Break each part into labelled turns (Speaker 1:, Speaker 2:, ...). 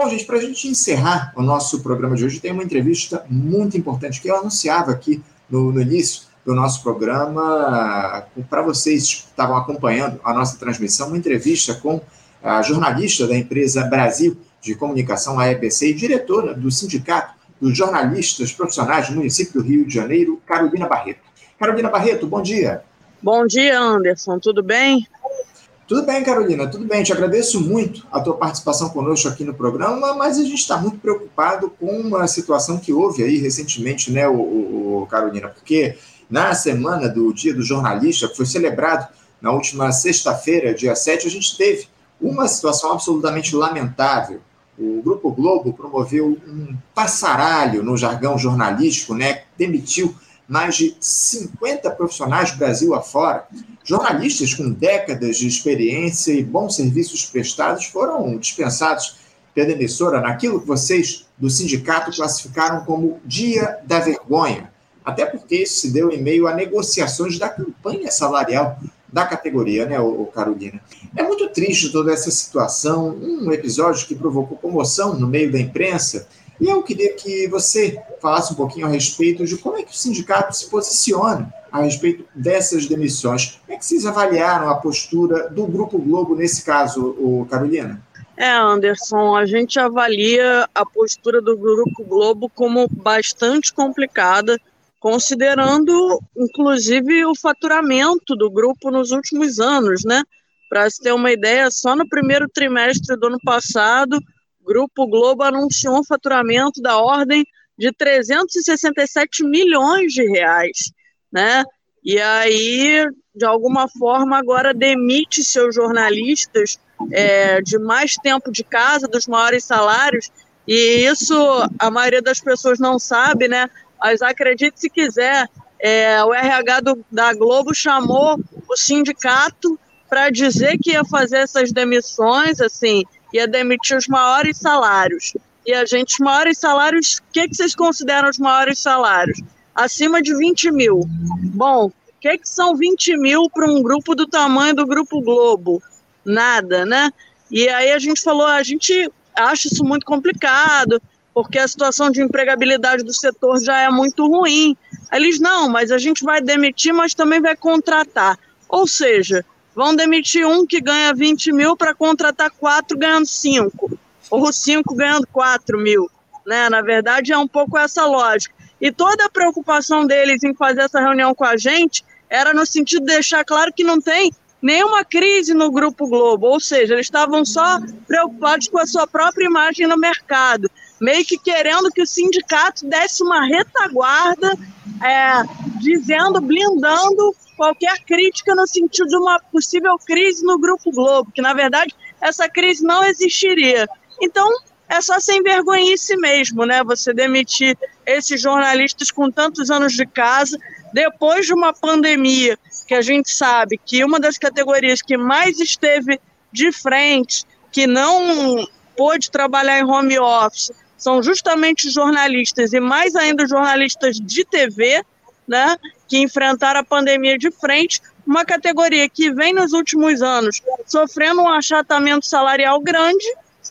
Speaker 1: Bom, gente, para a gente encerrar o nosso programa de hoje, tem uma entrevista muito importante que eu anunciava aqui no, no início do nosso programa, para vocês que estavam acompanhando a nossa transmissão, uma entrevista com a jornalista da empresa Brasil de Comunicação, a EBC, e diretora do Sindicato dos Jornalistas Profissionais do município do Rio de Janeiro, Carolina Barreto. Carolina Barreto, bom dia.
Speaker 2: Bom dia, Anderson. Tudo bem?
Speaker 1: Tudo bem, Carolina, tudo bem. Te agradeço muito a tua participação conosco aqui no programa, mas a gente está muito preocupado com uma situação que houve aí recentemente, né, o, o, Carolina, porque na semana do Dia do Jornalista, que foi celebrado na última sexta-feira, dia 7, a gente teve uma situação absolutamente lamentável. O Grupo Globo promoveu um passaralho no jargão jornalístico, né? Demitiu mais de 50 profissionais Brasil afora. Jornalistas com décadas de experiência e bons serviços prestados foram dispensados pela emissora naquilo que vocês do sindicato classificaram como Dia da Vergonha. Até porque isso se deu em meio a negociações da campanha salarial da categoria, né, Carolina? É muito triste toda essa situação, um episódio que provocou comoção no meio da imprensa, e eu queria que você falasse um pouquinho a respeito de como é que o sindicato se posiciona a respeito dessas demissões. Como é que vocês avaliaram a postura do Grupo Globo nesse caso, o Carolina?
Speaker 2: É, Anderson, a gente avalia a postura do Grupo Globo como bastante complicada, considerando inclusive o faturamento do grupo nos últimos anos, né? Para se ter uma ideia, só no primeiro trimestre do ano passado, Grupo Globo anunciou um faturamento da ordem de 367 milhões de reais, né? E aí, de alguma forma, agora demite seus jornalistas é, de mais tempo de casa, dos maiores salários, e isso a maioria das pessoas não sabe, né? Mas acredite se quiser, é, o RH do, da Globo chamou o sindicato para dizer que ia fazer essas demissões, assim, ia demitir os maiores salários. E a gente, os maiores salários, o que, que vocês consideram os maiores salários? Acima de 20 mil. Bom, o que, que são 20 mil para um grupo do tamanho do Grupo Globo? Nada, né? E aí a gente falou, a gente acha isso muito complicado, porque a situação de empregabilidade do setor já é muito ruim. Eles, não, mas a gente vai demitir, mas também vai contratar. Ou seja, vão demitir um que ganha 20 mil para contratar quatro ganhando cinco, ou cinco ganhando quatro mil. Né? Na verdade, é um pouco essa lógica. E toda a preocupação deles em fazer essa reunião com a gente era no sentido de deixar claro que não tem nenhuma crise no Grupo Globo, ou seja, eles estavam só preocupados com a sua própria imagem no mercado meio que querendo que o sindicato desse uma retaguarda, é, dizendo, blindando qualquer crítica no sentido de uma possível crise no Grupo Globo, que na verdade essa crise não existiria. Então, é só sem vergonhice mesmo, né? Você demitir esses jornalistas com tantos anos de casa, depois de uma pandemia, que a gente sabe que uma das categorias que mais esteve de frente, que não pôde trabalhar em home office, são justamente jornalistas e mais ainda jornalistas de TV, né, que enfrentaram a pandemia de frente, uma categoria que vem nos últimos anos sofrendo um achatamento salarial grande,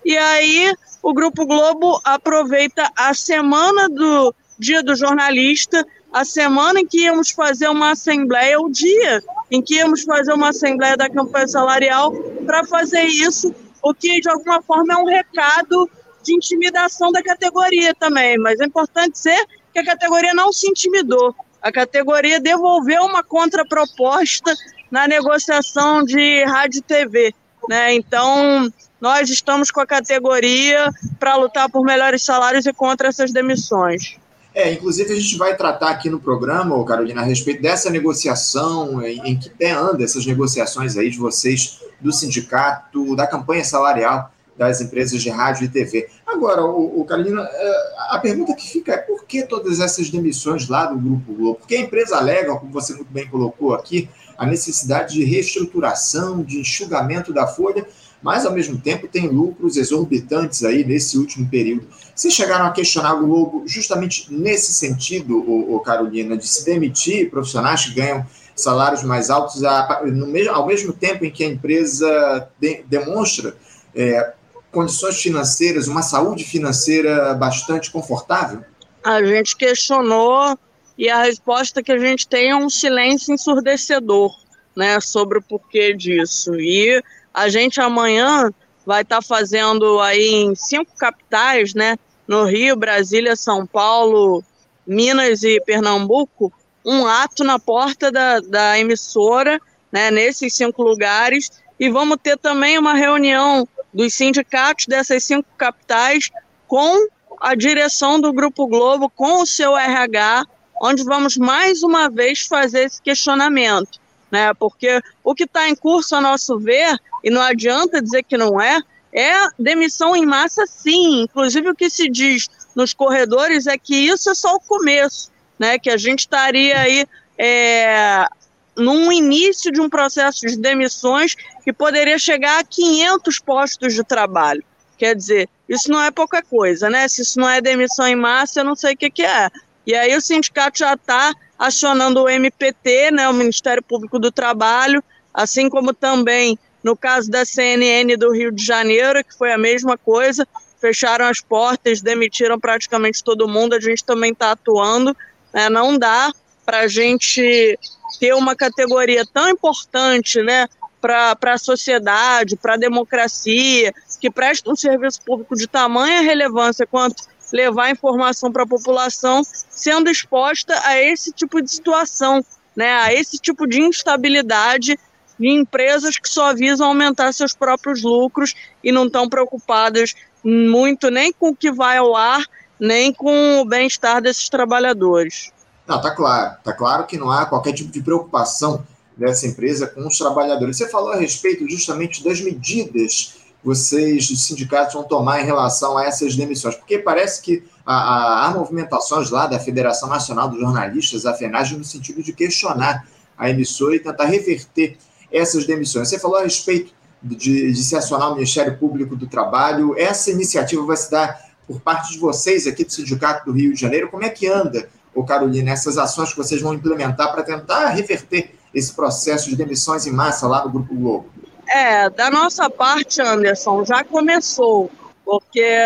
Speaker 2: e aí o Grupo Globo aproveita a semana do Dia do Jornalista, a semana em que íamos fazer uma assembleia, o dia em que íamos fazer uma assembleia da campanha salarial, para fazer isso, o que de alguma forma é um recado de intimidação da categoria também, mas é importante dizer que a categoria não se intimidou. A categoria devolveu uma contraproposta na negociação de rádio e TV. Né? Então, nós estamos com a categoria para lutar por melhores salários e contra essas demissões.
Speaker 1: É, inclusive a gente vai tratar aqui no programa, Carolina, a respeito dessa negociação, em, em que pé anda essas negociações aí de vocês do sindicato, da campanha salarial das empresas de rádio e TV. Agora, o, o Carolina, é, a pergunta que fica é por que todas essas demissões lá do Grupo Globo? Porque a empresa alega, como você muito bem colocou aqui, a necessidade de reestruturação, de enxugamento da folha, mas ao mesmo tempo tem lucros exorbitantes aí nesse último período. Vocês chegaram a questionar o Globo justamente nesse sentido, o, Carolina, de se demitir profissionais que ganham salários mais altos ao mesmo tempo em que a empresa de, demonstra é, condições financeiras, uma saúde financeira bastante confortável?
Speaker 2: A gente questionou e a resposta que a gente tem é um silêncio ensurdecedor, né, sobre o porquê disso. E a gente amanhã vai estar tá fazendo aí em cinco capitais, né, no Rio, Brasília, São Paulo, Minas e Pernambuco, um ato na porta da, da emissora, né, nesses cinco lugares, e vamos ter também uma reunião dos sindicatos dessas cinco capitais com a direção do Grupo Globo, com o seu RH, onde vamos mais uma vez fazer esse questionamento, né? Porque o que está em curso, a nosso ver, e não adianta dizer que não é, é demissão em massa, sim. Inclusive, o que se diz nos corredores é que isso é só o começo, né? Que a gente estaria aí é, num início de um processo de demissões que poderia chegar a 500 postos de trabalho. Quer dizer, isso não é pouca coisa, né? Se isso não é demissão em massa, eu não sei o que, que é. E aí o sindicato já está acionando o MPT, né, o Ministério Público do Trabalho, assim como também no caso da CNN do Rio de Janeiro, que foi a mesma coisa, fecharam as portas, demitiram praticamente todo mundo, a gente também está atuando. Né? Não dá para a gente ter uma categoria tão importante né, para a sociedade, para a democracia, que presta um serviço público de tamanha relevância quanto levar informação para a população, sendo exposta a esse tipo de situação, né, a esse tipo de instabilidade de empresas que só visam aumentar seus próprios lucros e não estão preocupadas muito nem com o que vai ao ar, nem com o bem-estar desses trabalhadores.
Speaker 1: Não, tá claro. Tá claro que não há qualquer tipo de preocupação dessa empresa com os trabalhadores. Você falou a respeito justamente das medidas que vocês, os sindicatos, vão tomar em relação a essas demissões, porque parece que há, movimentações lá da Federação Nacional dos Jornalistas, a FENAG, no sentido de questionar a emissora e tentar reverter essas demissões. Você falou a respeito de, de se acionar o Ministério Público do Trabalho. Essa iniciativa vai se dar por parte de vocês aqui do Sindicato do Rio de Janeiro. Como é que anda ô Carolina, essas ações que vocês vão implementar para tentar reverter esse processo de demissões em massa lá no Grupo Globo?
Speaker 2: É, da nossa parte, Anderson, já começou, porque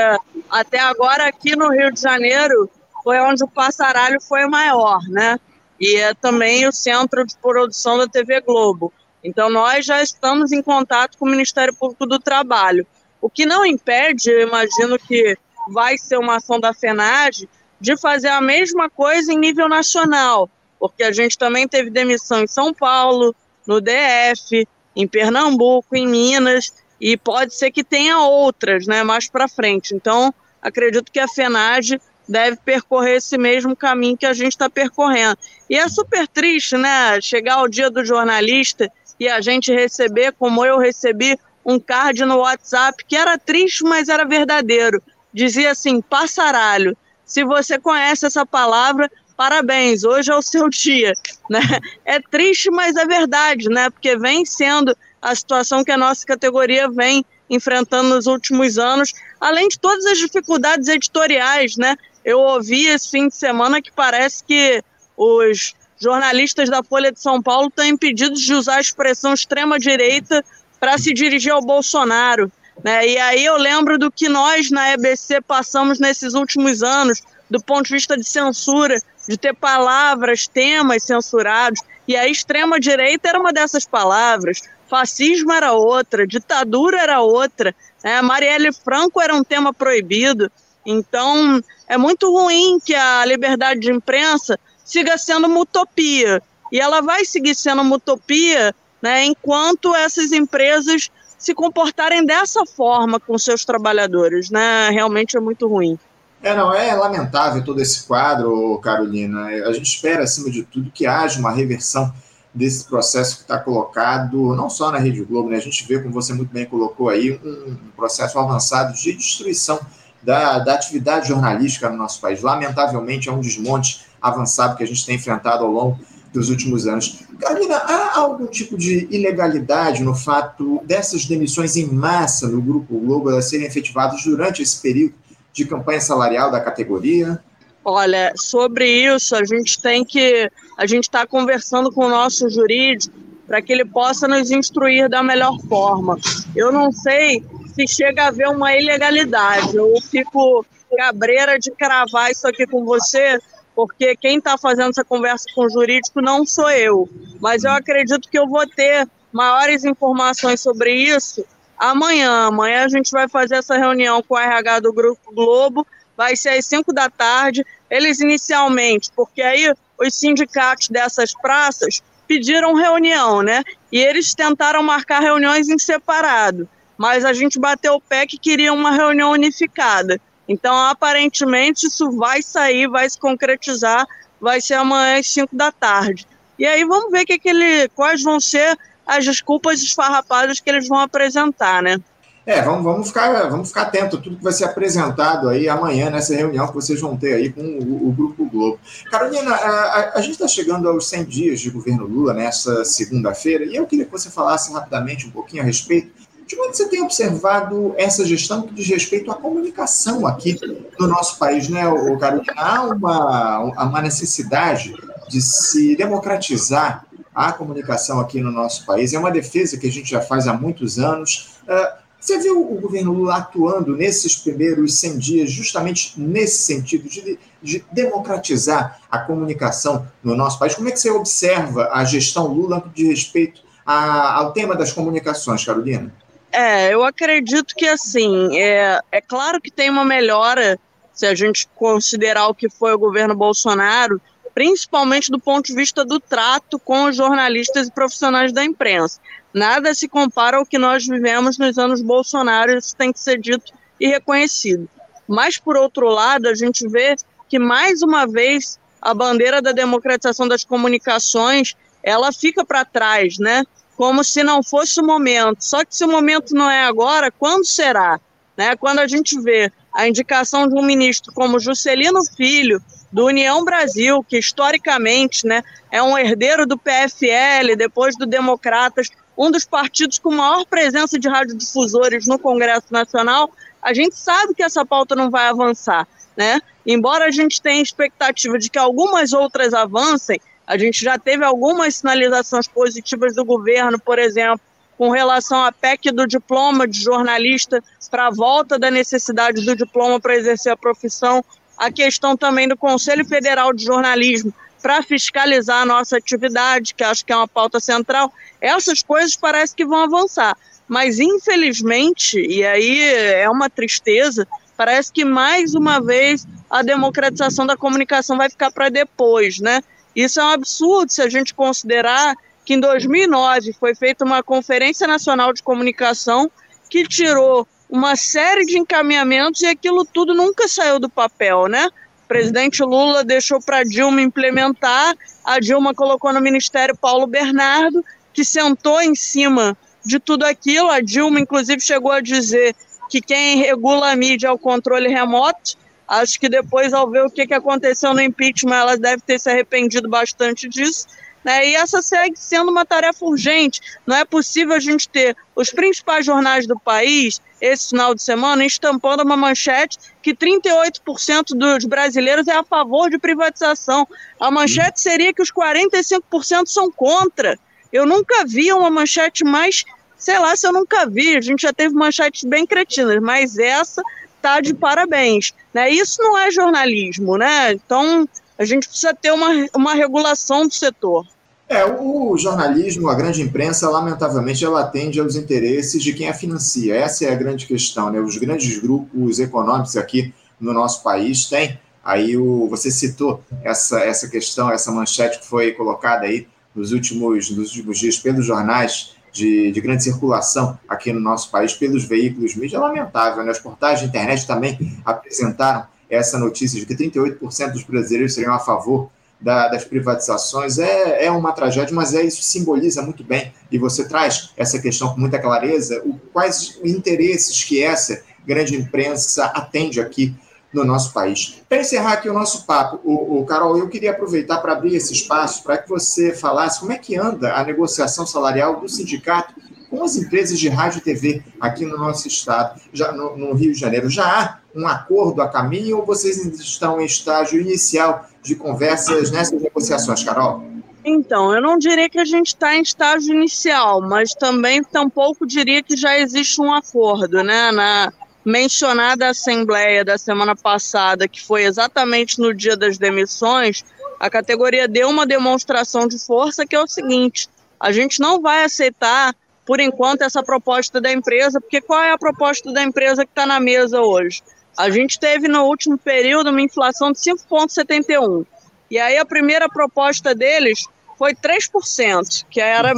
Speaker 2: até agora aqui no Rio de Janeiro foi onde o passaralho foi maior, né? E é também o centro de produção da TV Globo. Então, nós já estamos em contato com o Ministério Público do Trabalho. O que não impede, eu imagino que vai ser uma ação da FENAGE, de fazer a mesma coisa em nível nacional, porque a gente também teve demissão em São Paulo, no DF, em Pernambuco, em Minas, e pode ser que tenha outras, né, mais para frente. Então, acredito que a FENAGE deve percorrer esse mesmo caminho que a gente está percorrendo. E é super triste, né, chegar ao dia do jornalista e a gente receber, como eu recebi, um card no WhatsApp que era triste, mas era verdadeiro. Dizia assim: passaralho. Se você conhece essa palavra, parabéns, hoje é o seu dia. Né? É triste, mas é verdade, né? porque vem sendo a situação que a nossa categoria vem enfrentando nos últimos anos, além de todas as dificuldades editoriais. Né? Eu ouvi esse fim de semana que parece que os jornalistas da Folha de São Paulo estão impedidos de usar a expressão extrema-direita para se dirigir ao Bolsonaro. Né? E aí eu lembro do que nós na EBC passamos nesses últimos anos, do ponto de vista de censura, de ter palavras, temas censurados. E a extrema-direita era uma dessas palavras, fascismo era outra, ditadura era outra, né? Marielle Franco era um tema proibido. Então, é muito ruim que a liberdade de imprensa siga sendo uma utopia. E ela vai seguir sendo uma utopia né, enquanto essas empresas se comportarem dessa forma com seus trabalhadores, né? Realmente é muito ruim.
Speaker 1: É, não, é lamentável todo esse quadro, Carolina. A gente espera, acima de tudo, que haja uma reversão desse processo que está colocado, não só na Rede Globo, né? A gente vê, como você muito bem colocou aí, um processo avançado de destruição da, da atividade jornalística no nosso país. Lamentavelmente, é um desmonte avançado que a gente tem enfrentado ao longo dos últimos anos. Carolina, há algum tipo de ilegalidade no fato dessas demissões em massa no Grupo Globo elas serem efetivadas durante esse período de campanha salarial da categoria?
Speaker 2: Olha, sobre isso a gente tem que a gente está conversando com o nosso jurídico para que ele possa nos instruir da melhor forma. Eu não sei se chega a haver uma ilegalidade. Eu fico cabreira de cravar isso aqui com você, porque quem está fazendo essa conversa com o jurídico não sou eu. Mas eu acredito que eu vou ter maiores informações sobre isso amanhã. Amanhã a gente vai fazer essa reunião com o RH do Grupo Globo, vai ser às 5 da tarde. Eles inicialmente, porque aí os sindicatos dessas praças pediram reunião, né? E eles tentaram marcar reuniões em separado, mas a gente bateu o pé que queria uma reunião unificada. Então, aparentemente, isso vai sair, vai se concretizar, vai ser amanhã às 5 da tarde. E aí vamos ver que que ele, quais vão ser as desculpas esfarrapadas que eles vão apresentar, né?
Speaker 1: É, vamos, vamos, ficar, vamos ficar atento a tudo que vai ser apresentado aí amanhã nessa reunião que vocês vão ter aí com o, o Grupo Globo. Carolina, a, a, a gente está chegando aos 100 dias de governo Lula nessa segunda-feira e eu queria que você falasse rapidamente um pouquinho a respeito de como você tem observado essa gestão que diz respeito à comunicação aqui no nosso país, né, Carolina? Há uma, uma necessidade de se democratizar a comunicação aqui no nosso país. É uma defesa que a gente já faz há muitos anos. Uh, você viu o governo Lula atuando nesses primeiros 100 dias, justamente nesse sentido de, de, democratizar a comunicação no nosso país? Como é que você observa a gestão Lula de respeito a, ao tema das comunicações, Carolina?
Speaker 2: É, eu acredito que assim, é, é claro que tem uma melhora se a gente considerar o que foi o governo Bolsonaro, principalmente do ponto de vista do trato com os jornalistas e profissionais da imprensa. Nada se compara ao que nós vivemos nos anos Bolsonaro, isso tem que ser dito e reconhecido. Mas, por outro lado, a gente vê que, mais uma vez, a bandeira da democratização das comunicações, ela fica para trás, né? Como se não fosse o momento. Só que se o momento não é agora, quando será? Né? Quando a gente vê a indicação de um ministro como Juscelino Filho, do União Brasil, que historicamente né, é um herdeiro do PFL, depois do Democratas, um dos partidos com maior presença de radiodifusores no Congresso Nacional, a gente sabe que essa pauta não vai avançar, né? Embora a gente tenha expectativa de que algumas outras avancem, a gente já teve algumas sinalizações positivas do governo, por exemplo, com relação à PEC do diploma de jornalista para a volta da necessidade do diploma para exercer a profissão, a questão também do Conselho Federal de Jornalismo para fiscalizar a nossa atividade, que acho que é uma pauta central. Essas coisas parece que vão avançar, mas infelizmente, e aí é uma tristeza, parece que mais uma vez a democratização da comunicação vai ficar para depois, né? Isso é um absurdo se a gente considerar que em 2009 foi feita uma Conferência Nacional de Comunicação que tirou uma série de encaminhamentos e aquilo tudo nunca saiu do papel, né? O presidente Lula deixou para Dilma implementar, a Dilma colocou no Ministério Paulo Bernardo, que sentou em cima de tudo aquilo. A Dilma, inclusive, chegou a dizer que quem regula a mídia é o controle remoto. Acho que depois, ao ver o que aconteceu no impeachment, ela deve ter se arrependido bastante disso. Né? E essa segue sendo uma tarefa urgente. Não é possível a gente ter os principais jornais do país, esse final de semana, estampando uma manchete que 38% dos brasileiros é a favor de privatização. A manchete seria que os 45% são contra. Eu nunca vi uma manchete mais. Sei lá se eu nunca vi, a gente já teve manchetes bem cretinas, mas essa tá de parabéns. Né? Isso não é jornalismo, né? Então a gente precisa ter uma, uma regulação do setor.
Speaker 1: É, o jornalismo, a grande imprensa, lamentavelmente, ela atende aos interesses de quem a financia. Essa é a grande questão, né? Os grandes grupos econômicos aqui no nosso país têm. Aí o, você citou essa, essa questão, essa manchete que foi colocada aí nos últimos, nos últimos dias pelos jornais de, de grande circulação aqui no nosso país, pelos veículos mídia, é lamentável. Né? As portais de internet também apresentaram essa notícia de que 38% dos brasileiros seriam a favor da, das privatizações é, é uma tragédia, mas é isso simboliza muito bem e você traz essa questão com muita clareza, o, quais interesses que essa grande imprensa atende aqui no nosso país. Para encerrar aqui o nosso papo, o, o Carol, eu queria aproveitar para abrir esse espaço para que você falasse como é que anda a negociação salarial do sindicato com as empresas de rádio e TV aqui no nosso estado, já no, no Rio de Janeiro. Já há um acordo a caminho ou vocês estão em estágio inicial de conversas nessas negociações, Carol?
Speaker 2: Então, eu não diria que a gente está em estágio inicial, mas também tampouco diria que já existe um acordo, né? Na mencionada assembleia da semana passada, que foi exatamente no dia das demissões, a categoria deu uma demonstração de força que é o seguinte: a gente não vai aceitar, por enquanto, essa proposta da empresa, porque qual é a proposta da empresa que está na mesa hoje? A gente teve no último período uma inflação de 5,71. E aí a primeira proposta deles foi 3%, que era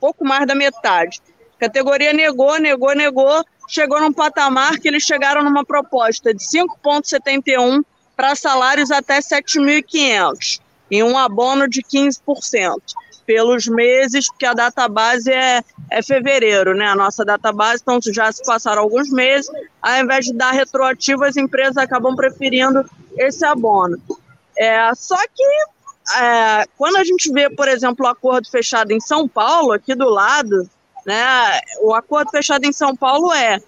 Speaker 2: pouco mais da metade. A categoria negou, negou, negou, chegou num patamar que eles chegaram numa proposta de 5,71 para salários até 7.500 e um abono de 15% pelos meses, porque a data base é, é fevereiro, né? A nossa data base, então já se passaram alguns meses, ao invés de dar retroativo, as empresas acabam preferindo esse abono. É, só que é, quando a gente vê, por exemplo, o acordo fechado em São Paulo, aqui do lado, né, o acordo fechado em São Paulo é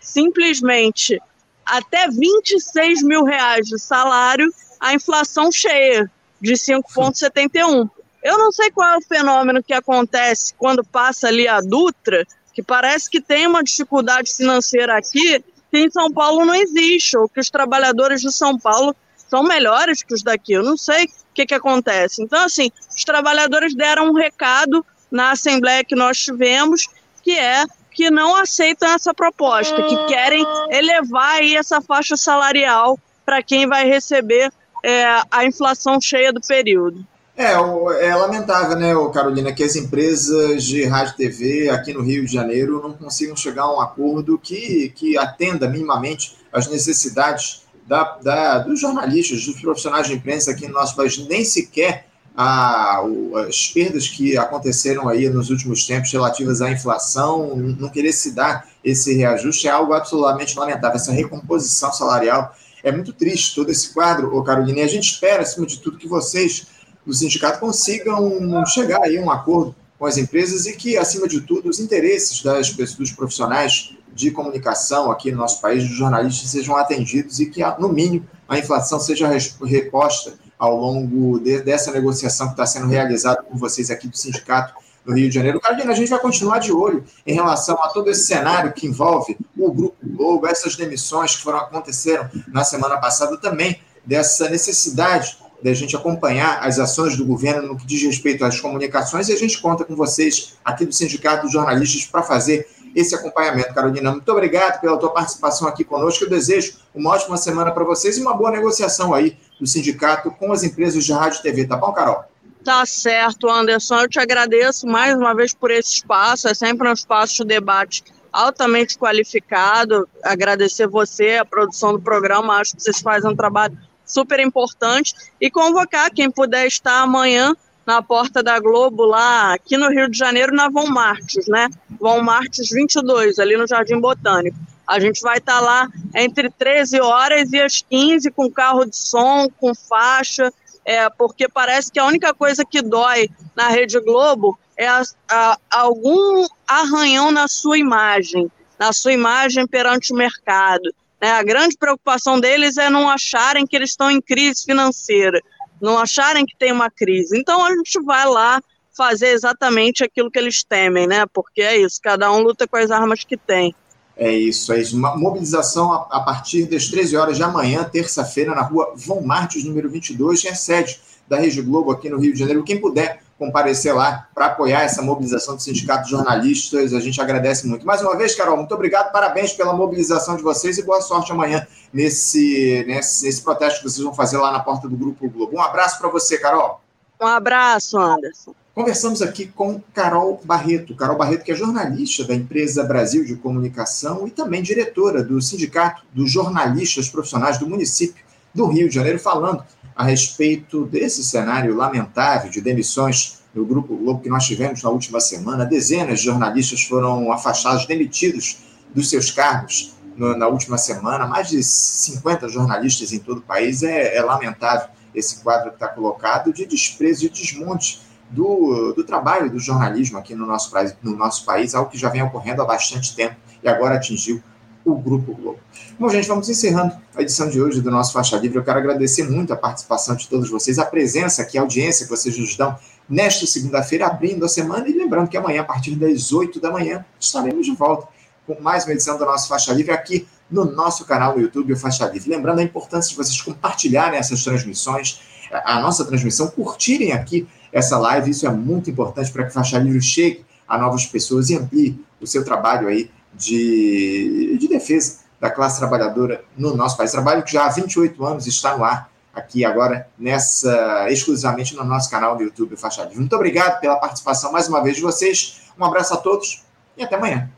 Speaker 2: simplesmente até 26 mil reais de salário, a inflação cheia de 5,71. Eu não sei qual é o fenômeno que acontece quando passa ali a Dutra, que parece que tem uma dificuldade financeira aqui, que em São Paulo não existe, ou que os trabalhadores de São Paulo são melhores que os daqui. Eu não sei o que, que acontece. Então, assim, os trabalhadores deram um recado na assembleia que nós tivemos, que é que não aceitam essa proposta, que querem elevar aí essa faixa salarial para quem vai receber é, a inflação cheia do período.
Speaker 1: É, é lamentável, né, Carolina, que as empresas de rádio e TV aqui no Rio de Janeiro não consigam chegar a um acordo que, que atenda minimamente às necessidades da, da, dos jornalistas, dos profissionais de imprensa aqui no nosso país, nem sequer a, as perdas que aconteceram aí nos últimos tempos relativas à inflação, não querer se dar esse reajuste é algo absolutamente lamentável. Essa recomposição salarial é muito triste, todo esse quadro, ô Carolina, e a gente espera, acima de tudo, que vocês do sindicato consigam chegar aí a um acordo com as empresas e que, acima de tudo, os interesses das, dos profissionais de comunicação aqui no nosso país, dos jornalistas, sejam atendidos e que, no mínimo, a inflação seja reposta ao longo de, dessa negociação que está sendo realizada por vocês aqui do Sindicato do Rio de Janeiro. Carolina, a gente vai continuar de olho em relação a todo esse cenário que envolve o Grupo Globo, essas demissões que foram aconteceram na semana passada também, dessa necessidade da gente acompanhar as ações do governo no que diz respeito às comunicações e a gente conta com vocês aqui do Sindicato dos Jornalistas para fazer esse acompanhamento. Carolina, muito obrigado pela tua participação aqui conosco. Eu desejo uma ótima semana para vocês e uma boa negociação aí do sindicato com as empresas de rádio e TV, tá bom, Carol?
Speaker 2: Tá certo, Anderson. Eu te agradeço mais uma vez por esse espaço. É sempre um espaço de debate altamente qualificado. Agradecer você, a produção do programa. Acho que vocês fazem um trabalho super importante. E convocar quem puder estar amanhã na porta da Globo, lá aqui no Rio de Janeiro, na Von Martins, né? Von Martins 22, ali no Jardim Botânico. A gente vai estar tá lá entre 13 horas e as 15 com carro de som, com faixa, é, porque parece que a única coisa que dói na Rede Globo é a, a, algum arranhão na sua imagem, na sua imagem perante o mercado. Né? A grande preocupação deles é não acharem que eles estão em crise financeira não acharem que tem uma crise. Então a gente vai lá fazer exatamente aquilo que eles temem, né? Porque é isso, cada um luta com as armas que tem.
Speaker 1: É isso, é isso. Uma mobilização a, a partir das 13 horas de amanhã, terça-feira, na rua Von Martins, número 22, que é sede da Rede Globo aqui no Rio de Janeiro. Quem puder comparecer lá para apoiar essa mobilização do Sindicato de Jornalistas. A gente agradece muito. Mais uma vez, Carol, muito obrigado, parabéns pela mobilização de vocês e boa sorte amanhã nesse, nesse, nesse protesto que vocês vão fazer lá na porta do Grupo Globo. Um abraço para você, Carol.
Speaker 2: Um abraço, Anderson.
Speaker 1: Conversamos aqui com Carol Barreto. Carol Barreto, que é jornalista da empresa Brasil de Comunicação e também diretora do Sindicato dos Jornalistas Profissionais do município do Rio de Janeiro, falando a respeito desse cenário lamentável de demissões no Grupo Globo que nós tivemos na última semana. Dezenas de jornalistas foram afastados, demitidos dos seus cargos na última semana. Mais de 50 jornalistas em todo o país. É, é lamentável esse quadro que está colocado de desprezo e desmonte do, do trabalho do jornalismo aqui no nosso, no nosso país, algo que já vem ocorrendo há bastante tempo e agora atingiu o Grupo Globo. Bom, gente, vamos encerrando a edição de hoje do nosso Faixa Livre. Eu quero agradecer muito a participação de todos vocês, a presença aqui, a audiência que vocês nos dão nesta segunda-feira, abrindo a semana. E lembrando que amanhã, a partir das 8 da manhã, estaremos de volta com mais uma edição do nosso Faixa Livre aqui no nosso canal no YouTube, o Faixa Livre. Lembrando a importância de vocês compartilharem essas transmissões, a nossa transmissão, curtirem aqui essa live. Isso é muito importante para que Faixa Livre chegue a novas pessoas e amplie o seu trabalho aí de, de defesa da classe trabalhadora no nosso país. Trabalho que já há 28 anos está no ar aqui agora, nessa exclusivamente no nosso canal do YouTube Faixa Livre. Muito obrigado pela participação mais uma vez de vocês. Um abraço a todos e até amanhã.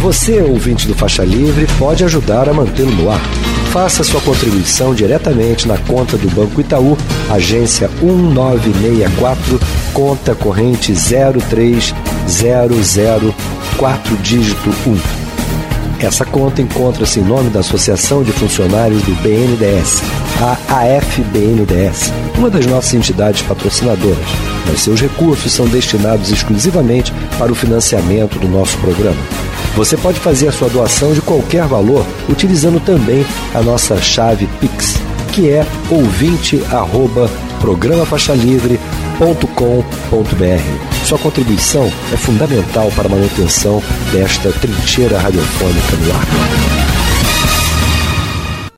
Speaker 3: Você, ouvinte do Faixa Livre, pode ajudar a mantê-lo no ar. Faça sua contribuição diretamente na conta do Banco Itaú, agência 1964, conta corrente 03004 dígito 1. Essa conta encontra-se em nome da Associação de Funcionários do BNDES, a AFBNDES, uma das nossas entidades patrocinadoras, mas seus recursos são destinados exclusivamente para o financiamento do nosso programa. Você pode fazer a sua doação de qualquer valor utilizando também a nossa chave Pix, que é ouvinte@programafaixalivre.com.br. Sua contribuição é fundamental para a manutenção desta trincheira radiofônica no ar.